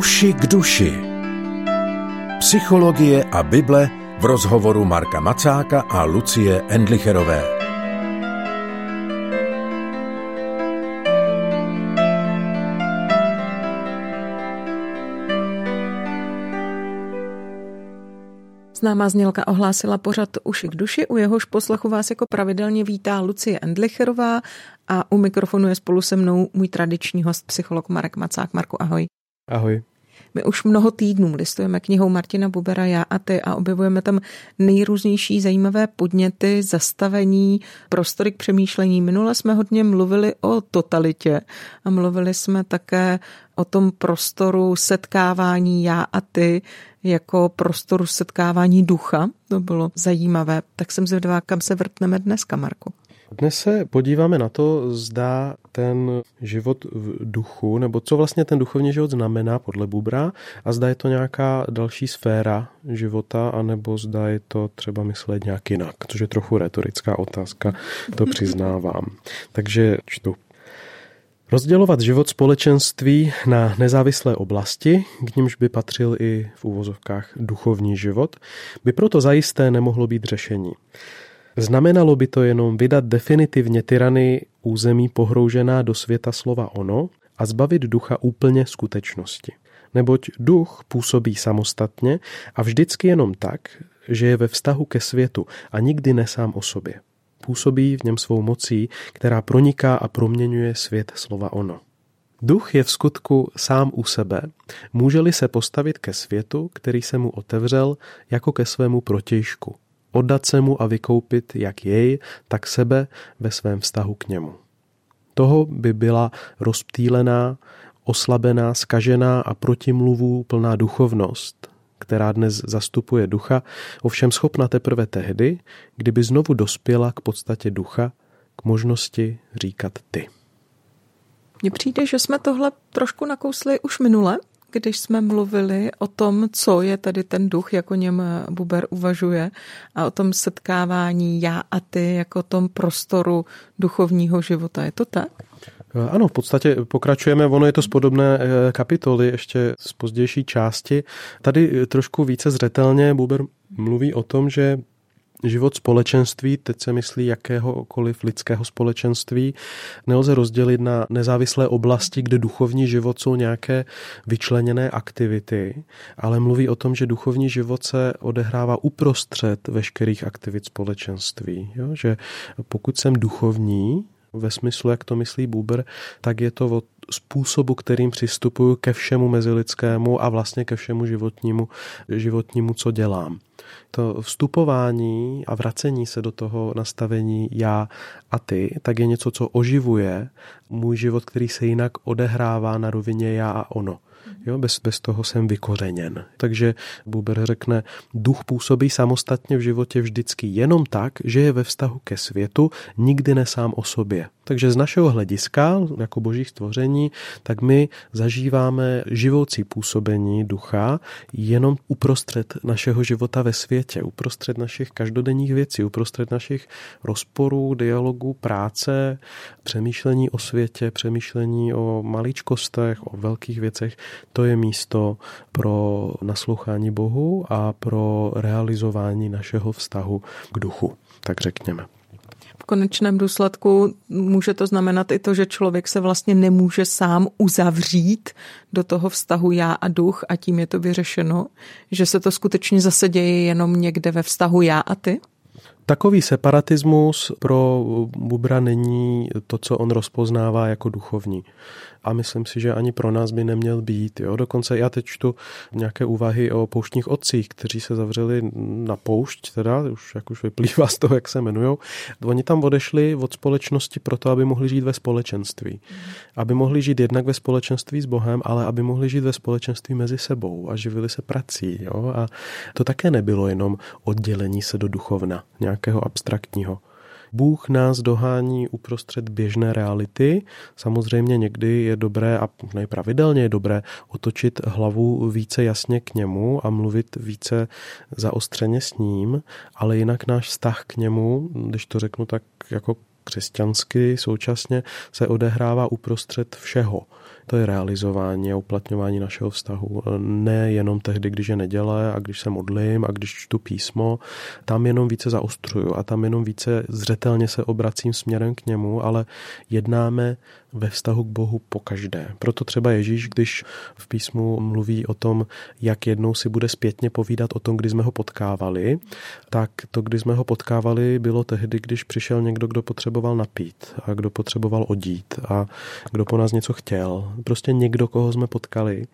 Uši k duši. Psychologie a Bible v rozhovoru Marka Macáka a Lucie Endlicherové. Známá znělka ohlásila pořad Uši k duši, u jehož poslechu vás jako pravidelně vítá Lucie Endlicherová a u mikrofonu je spolu se mnou můj tradiční host, psycholog Marek Macák. Marku, ahoj. Ahoj. My už mnoho týdnů listujeme knihou Martina Bubera Já a ty a objevujeme tam nejrůznější zajímavé podněty, zastavení, prostory k přemýšlení. Minule jsme hodně mluvili o totalitě a mluvili jsme také o tom prostoru setkávání já a ty jako prostoru setkávání ducha. To bylo zajímavé. Tak jsem zvědavá, kam se vrtneme dneska, Marku. Dnes se podíváme na to, zda ten život v duchu, nebo co vlastně ten duchovní život znamená podle Bubra a zda je to nějaká další sféra života, anebo zda je to třeba myslet nějak jinak, což je trochu retorická otázka, to přiznávám. Takže čtu. Rozdělovat život společenství na nezávislé oblasti, k nímž by patřil i v úvozovkách duchovní život, by proto zajisté nemohlo být řešení. Znamenalo by to jenom vydat definitivně tyrany území pohroužená do světa slova ono a zbavit ducha úplně skutečnosti. Neboť duch působí samostatně a vždycky jenom tak, že je ve vztahu ke světu a nikdy ne sám o sobě. Působí v něm svou mocí, která proniká a proměňuje svět slova ono. Duch je v skutku sám u sebe, může-li se postavit ke světu, který se mu otevřel, jako ke svému protějšku, oddat se mu a vykoupit jak jej, tak sebe ve svém vztahu k němu. Toho by byla rozptýlená, oslabená, skažená a protimluvů plná duchovnost, která dnes zastupuje ducha, ovšem schopna teprve tehdy, kdyby znovu dospěla k podstatě ducha, k možnosti říkat ty. Mně přijde, že jsme tohle trošku nakousli už minule, když jsme mluvili o tom, co je tady ten duch, jako něm Buber uvažuje, a o tom setkávání já a ty, jako tom prostoru duchovního života. Je to tak? Ano, v podstatě pokračujeme, ono je to z podobné eh, kapitoly, ještě z pozdější části. Tady trošku více zřetelně Buber mluví o tom, že život společenství, teď se myslí jakéhokoliv lidského společenství, nelze rozdělit na nezávislé oblasti, kde duchovní život jsou nějaké vyčleněné aktivity, ale mluví o tom, že duchovní život se odehrává uprostřed veškerých aktivit společenství. Jo? Že pokud jsem duchovní, ve smyslu, jak to myslí Buber, tak je to o způsobu, kterým přistupuju ke všemu mezilidskému a vlastně ke všemu životnímu, životnímu co dělám. To vstupování a vracení se do toho nastavení já a ty, tak je něco, co oživuje můj život, který se jinak odehrává na rovině já a ono. Jo, bez, bez toho jsem vykořeněn. Takže Buber řekne, duch působí samostatně v životě vždycky jenom tak, že je ve vztahu ke světu, nikdy ne sám o sobě. Takže z našeho hlediska, jako božích stvoření, tak my zažíváme živoucí působení ducha jenom uprostřed našeho života ve světě, uprostřed našich každodenních věcí, uprostřed našich rozporů, dialogů, práce, přemýšlení o světě, přemýšlení o maličkostech, o velkých věcech. To je místo pro naslouchání Bohu a pro realizování našeho vztahu k duchu, tak řekněme v konečném důsledku může to znamenat i to, že člověk se vlastně nemůže sám uzavřít do toho vztahu já a duch a tím je to vyřešeno, že se to skutečně zase děje jenom někde ve vztahu já a ty? Takový separatismus pro Bubra není to, co on rozpoznává jako duchovní a myslím si, že ani pro nás by neměl být. Jo? Dokonce já teď čtu nějaké úvahy o pouštních otcích, kteří se zavřeli na poušť, teda už jak už vyplývá z toho, jak se jmenují. Oni tam odešli od společnosti proto, aby mohli žít ve společenství. Aby mohli žít jednak ve společenství s Bohem, ale aby mohli žít ve společenství mezi sebou a živili se prací. Jo? A to také nebylo jenom oddělení se do duchovna, nějakého abstraktního. Bůh nás dohání uprostřed běžné reality. Samozřejmě někdy je dobré a nejpravidelně je dobré otočit hlavu více jasně k němu a mluvit více zaostřeně s ním, ale jinak náš vztah k němu, když to řeknu tak jako křesťansky, současně se odehrává uprostřed všeho to je realizování a uplatňování našeho vztahu. Ne jenom tehdy, když je neděle a když se modlím a když čtu písmo, tam jenom více zaostřuju a tam jenom více zřetelně se obracím směrem k němu, ale jednáme ve vztahu k Bohu po každé. Proto třeba Ježíš, když v písmu mluví o tom, jak jednou si bude zpětně povídat o tom, kdy jsme ho potkávali, tak to, kdy jsme ho potkávali, bylo tehdy, když přišel někdo, kdo potřeboval napít a kdo potřeboval odít a kdo po nás něco chtěl. Prostě někdo, koho jsme potkali.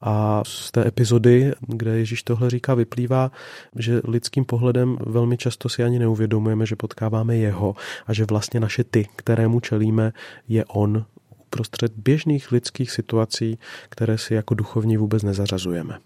A z té epizody, kde Ježíš tohle říká, vyplývá, že lidským pohledem velmi často si ani neuvědomujeme, že potkáváme jeho a že vlastně naše ty, kterému čelíme, je on uprostřed běžných lidských situací, které si jako duchovní vůbec nezařazujeme.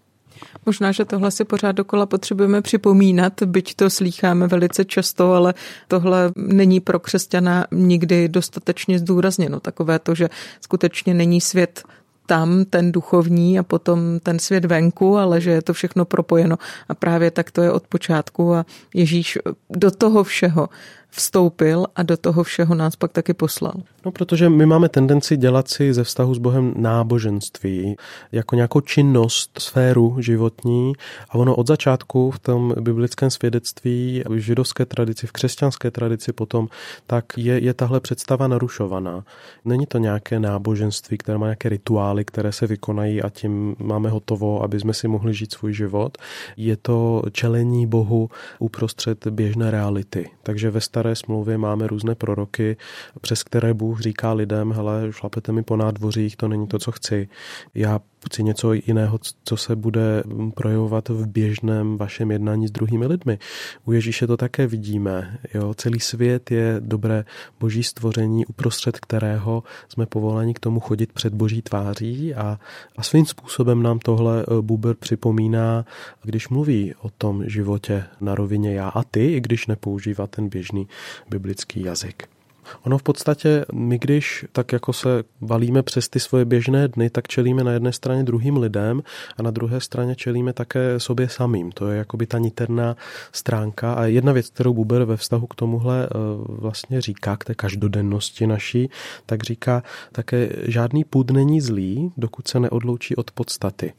Možná, že tohle si pořád dokola potřebujeme připomínat, byť to slýcháme velice často, ale tohle není pro křesťana nikdy dostatečně zdůrazněno. Takové to, že skutečně není svět tam ten duchovní a potom ten svět venku, ale že je to všechno propojeno. A právě tak to je od počátku a Ježíš do toho všeho vstoupil a do toho všeho nás pak taky poslal. No, protože my máme tendenci dělat si ze vztahu s Bohem náboženství jako nějakou činnost, sféru životní a ono od začátku v tom biblickém svědectví, v židovské tradici, v křesťanské tradici potom, tak je, je tahle představa narušovaná. Není to nějaké náboženství, které má nějaké rituály, které se vykonají a tím máme hotovo, aby jsme si mohli žít svůj život. Je to čelení Bohu uprostřed běžné reality. Takže ve staré smlouvě máme různé proroky, přes které Bůh říká lidem, hele, šlapete mi po nádvořích, to není to, co chci. Já chci něco jiného, co se bude projevovat v běžném vašem jednání s druhými lidmi. U Ježíše to také vidíme. Jo? Celý svět je dobré boží stvoření, uprostřed kterého jsme povoleni k tomu chodit před boží tváří a, a svým způsobem nám tohle eh, Buber připomíná, když mluví o tom životě na rovině já a ty, i když nepoužívá ten běžný biblický jazyk. Ono v podstatě, my když tak jako se valíme přes ty svoje běžné dny, tak čelíme na jedné straně druhým lidem a na druhé straně čelíme také sobě samým. To je jakoby ta niterná stránka a jedna věc, kterou Buber ve vztahu k tomuhle eh, vlastně říká, k té každodennosti naší, tak říká také žádný půd není zlý, dokud se neodloučí od podstaty.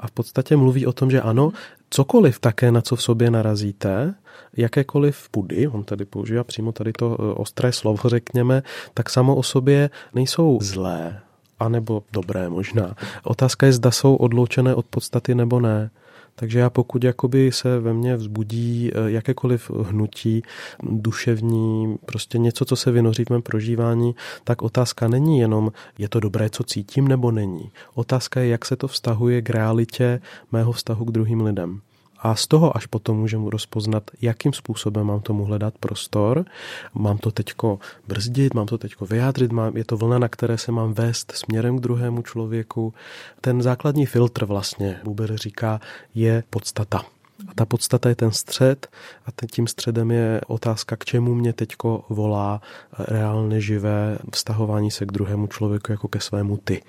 A v podstatě mluví o tom, že ano, cokoliv také, na co v sobě narazíte, jakékoliv pudy, on tady používá přímo tady to e, ostré slovo, řekněme, tak samo o sobě nejsou zlé, anebo dobré možná. Otázka je, zda jsou odloučené od podstaty nebo ne. Takže já pokud jakoby se ve mně vzbudí e, jakékoliv hnutí duševní, prostě něco, co se vynoří v mém prožívání, tak otázka není jenom, je to dobré, co cítím, nebo není. Otázka je, jak se to vztahuje k realitě mého vztahu k druhým lidem. A z toho až potom můžeme rozpoznat, jakým způsobem mám tomu hledat prostor. Mám to teďko brzdit, mám to teďko vyjádřit, mám, je to vlna, na které se mám vést směrem k druhému člověku. Ten základní filtr vlastně, Buber říká, je podstata. A ta podstata je ten střed a tím středem je otázka, k čemu mě teďko volá reálně živé vztahování se k druhému člověku jako ke svému ty.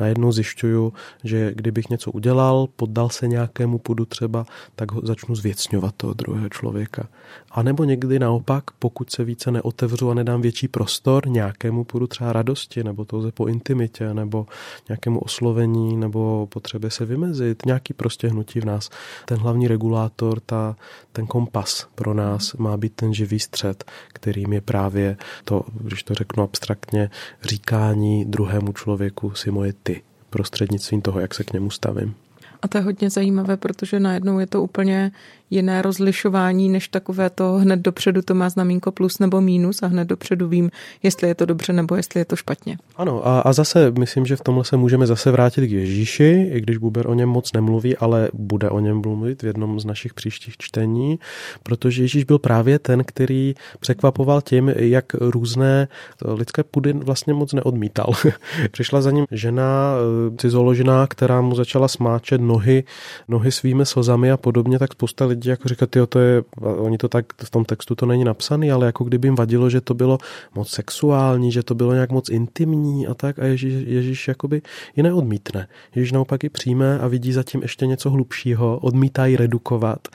Najednou zjišťuju, že kdybych něco udělal, poddal se nějakému pudu třeba, tak ho začnu zvěcňovat toho druhého člověka. A nebo někdy naopak, pokud se více neotevřu a nedám větší prostor nějakému pudu třeba radosti, nebo touze po intimitě, nebo nějakému oslovení, nebo potřebě se vymezit, nějaký prostě hnutí v nás. Ten hlavní regulace regulátor, ta, ten kompas pro nás má být ten živý střed, kterým je právě to, když to řeknu abstraktně, říkání druhému člověku si moje ty, prostřednictvím toho, jak se k němu stavím. A to je hodně zajímavé, protože najednou je to úplně jiné rozlišování, než takové to hned dopředu to má znamínko plus nebo mínus a hned dopředu vím, jestli je to dobře nebo jestli je to špatně. Ano a, a zase myslím, že v tomhle se můžeme zase vrátit k Ježíši, i když Buber o něm moc nemluví, ale bude o něm mluvit v jednom z našich příštích čtení, protože Ježíš byl právě ten, který překvapoval tím, jak různé lidské pudy vlastně moc neodmítal. Přišla za ním žena eh, cizoložená, která mu začala smáčet nohy, nohy svými slzami a podobně, tak spousta lidí lidi jako říkat, jo, to je, oni to tak, v tom textu to není napsaný, ale jako kdyby jim vadilo, že to bylo moc sexuální, že to bylo nějak moc intimní a tak a Ježíš, Ježíš jakoby ji neodmítne. Ježíš naopak ji přijme a vidí zatím ještě něco hlubšího, odmítá ji redukovat.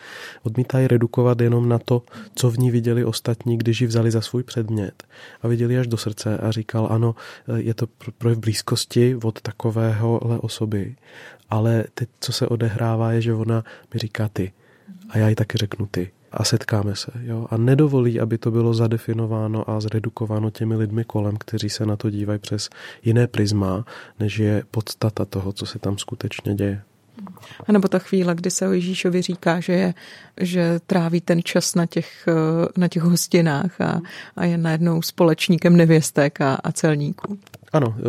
Odmítá ji redukovat jenom na to, co v ní viděli ostatní, když ji vzali za svůj předmět a viděli až do srdce a říkal, ano, je to projev blízkosti od takovéhohle osoby, ale teď, co se odehrává, je, že ona mi říká ty a já jí taky řeknu ty a setkáme se. Jo? A nedovolí, aby to bylo zadefinováno a zredukováno těmi lidmi kolem, kteří se na to dívají přes jiné prisma, než je podstata toho, co se tam skutečně děje. A nebo ta chvíle, kdy se o Ježíšovi říká, že, je, že tráví ten čas na těch, na těch hostinách a, a je najednou společníkem nevěstek a, a celníků. Ano, e,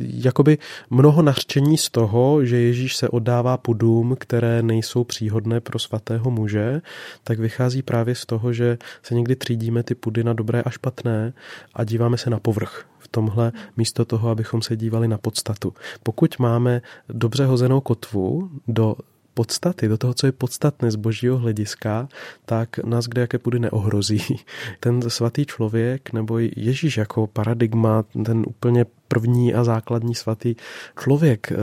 jakoby mnoho nařčení z toho, že Ježíš se oddává pudům, které nejsou příhodné pro svatého muže, tak vychází právě z toho, že se někdy třídíme ty pudy na dobré a špatné a díváme se na povrch v tomhle místo toho, abychom se dívali na podstatu. Pokud máme dobře hozenou kotvu do podstaty, do toho, co je podstatné z božího hlediska, tak nás kde jaké půdy neohrozí. Ten svatý člověk nebo Ježíš jako paradigma, ten úplně první a základní svatý člověk, eh,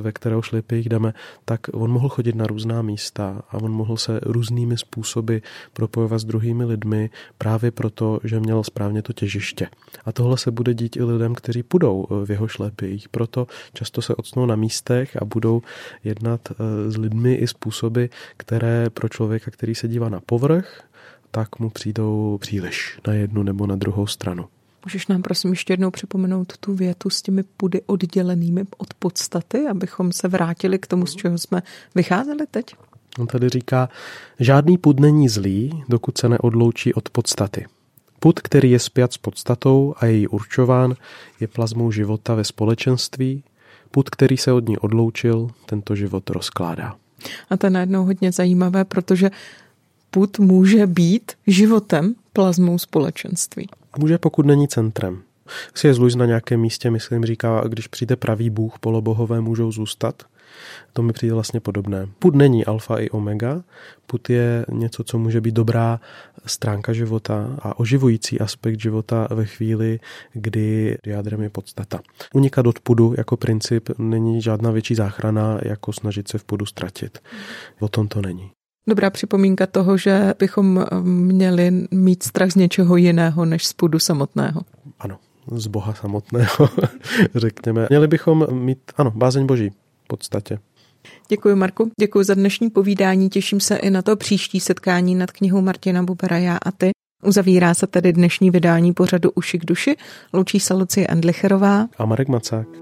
ve kterého šlipy jdeme, tak on mohl chodit na různá místa a on mohl se různými způsoby propojovat s druhými lidmi právě proto, že měl správně to těžiště. A tohle se bude dít i lidem, kteří půjdou eh, v jeho šlepích. Proto často se ocnou na místech a budou jednat eh, s lidmi i způsoby, které pro člověka, který se dívá na povrch, tak mu přijdou příliš na jednu nebo na druhou stranu. Můžeš nám prosím ještě jednou připomenout tu větu s těmi pudy oddělenými od podstaty, abychom se vrátili k tomu, z čeho jsme vycházeli teď? On tady říká, žádný pud není zlý, dokud se neodloučí od podstaty. Pud, který je spjat s podstatou a je jí určován, je plazmou života ve společenství. Pud, který se od ní odloučil, tento život rozkládá. A to je najednou hodně zajímavé, protože put může být životem, plazmou společenství. Může, pokud není centrem. Si je zluž na nějakém místě, myslím, říká, když přijde pravý bůh, polobohové můžou zůstat. To mi přijde vlastně podobné. Put není alfa i omega, put je něco, co může být dobrá stránka života a oživující aspekt života ve chvíli, kdy jádrem je podstata. Unikat od pudu jako princip není žádná větší záchrana, jako snažit se v pudu ztratit. O tom to není. Dobrá připomínka toho, že bychom eh, měli mít strach z něčeho jiného než z půdu samotného. Ano, z Boha samotného, řekněme. Měli bychom mít, ano, bázeň Boží v podstatě. Děkuji, Marku. Děkuji za dnešní povídání. Těším se i na to příští setkání nad knihou Martina Bubera, já a ty. Uzavírá se tedy dnešní vydání pořadu Uši k duši. Loučí se Lucie Endlicherová a Marek Macák.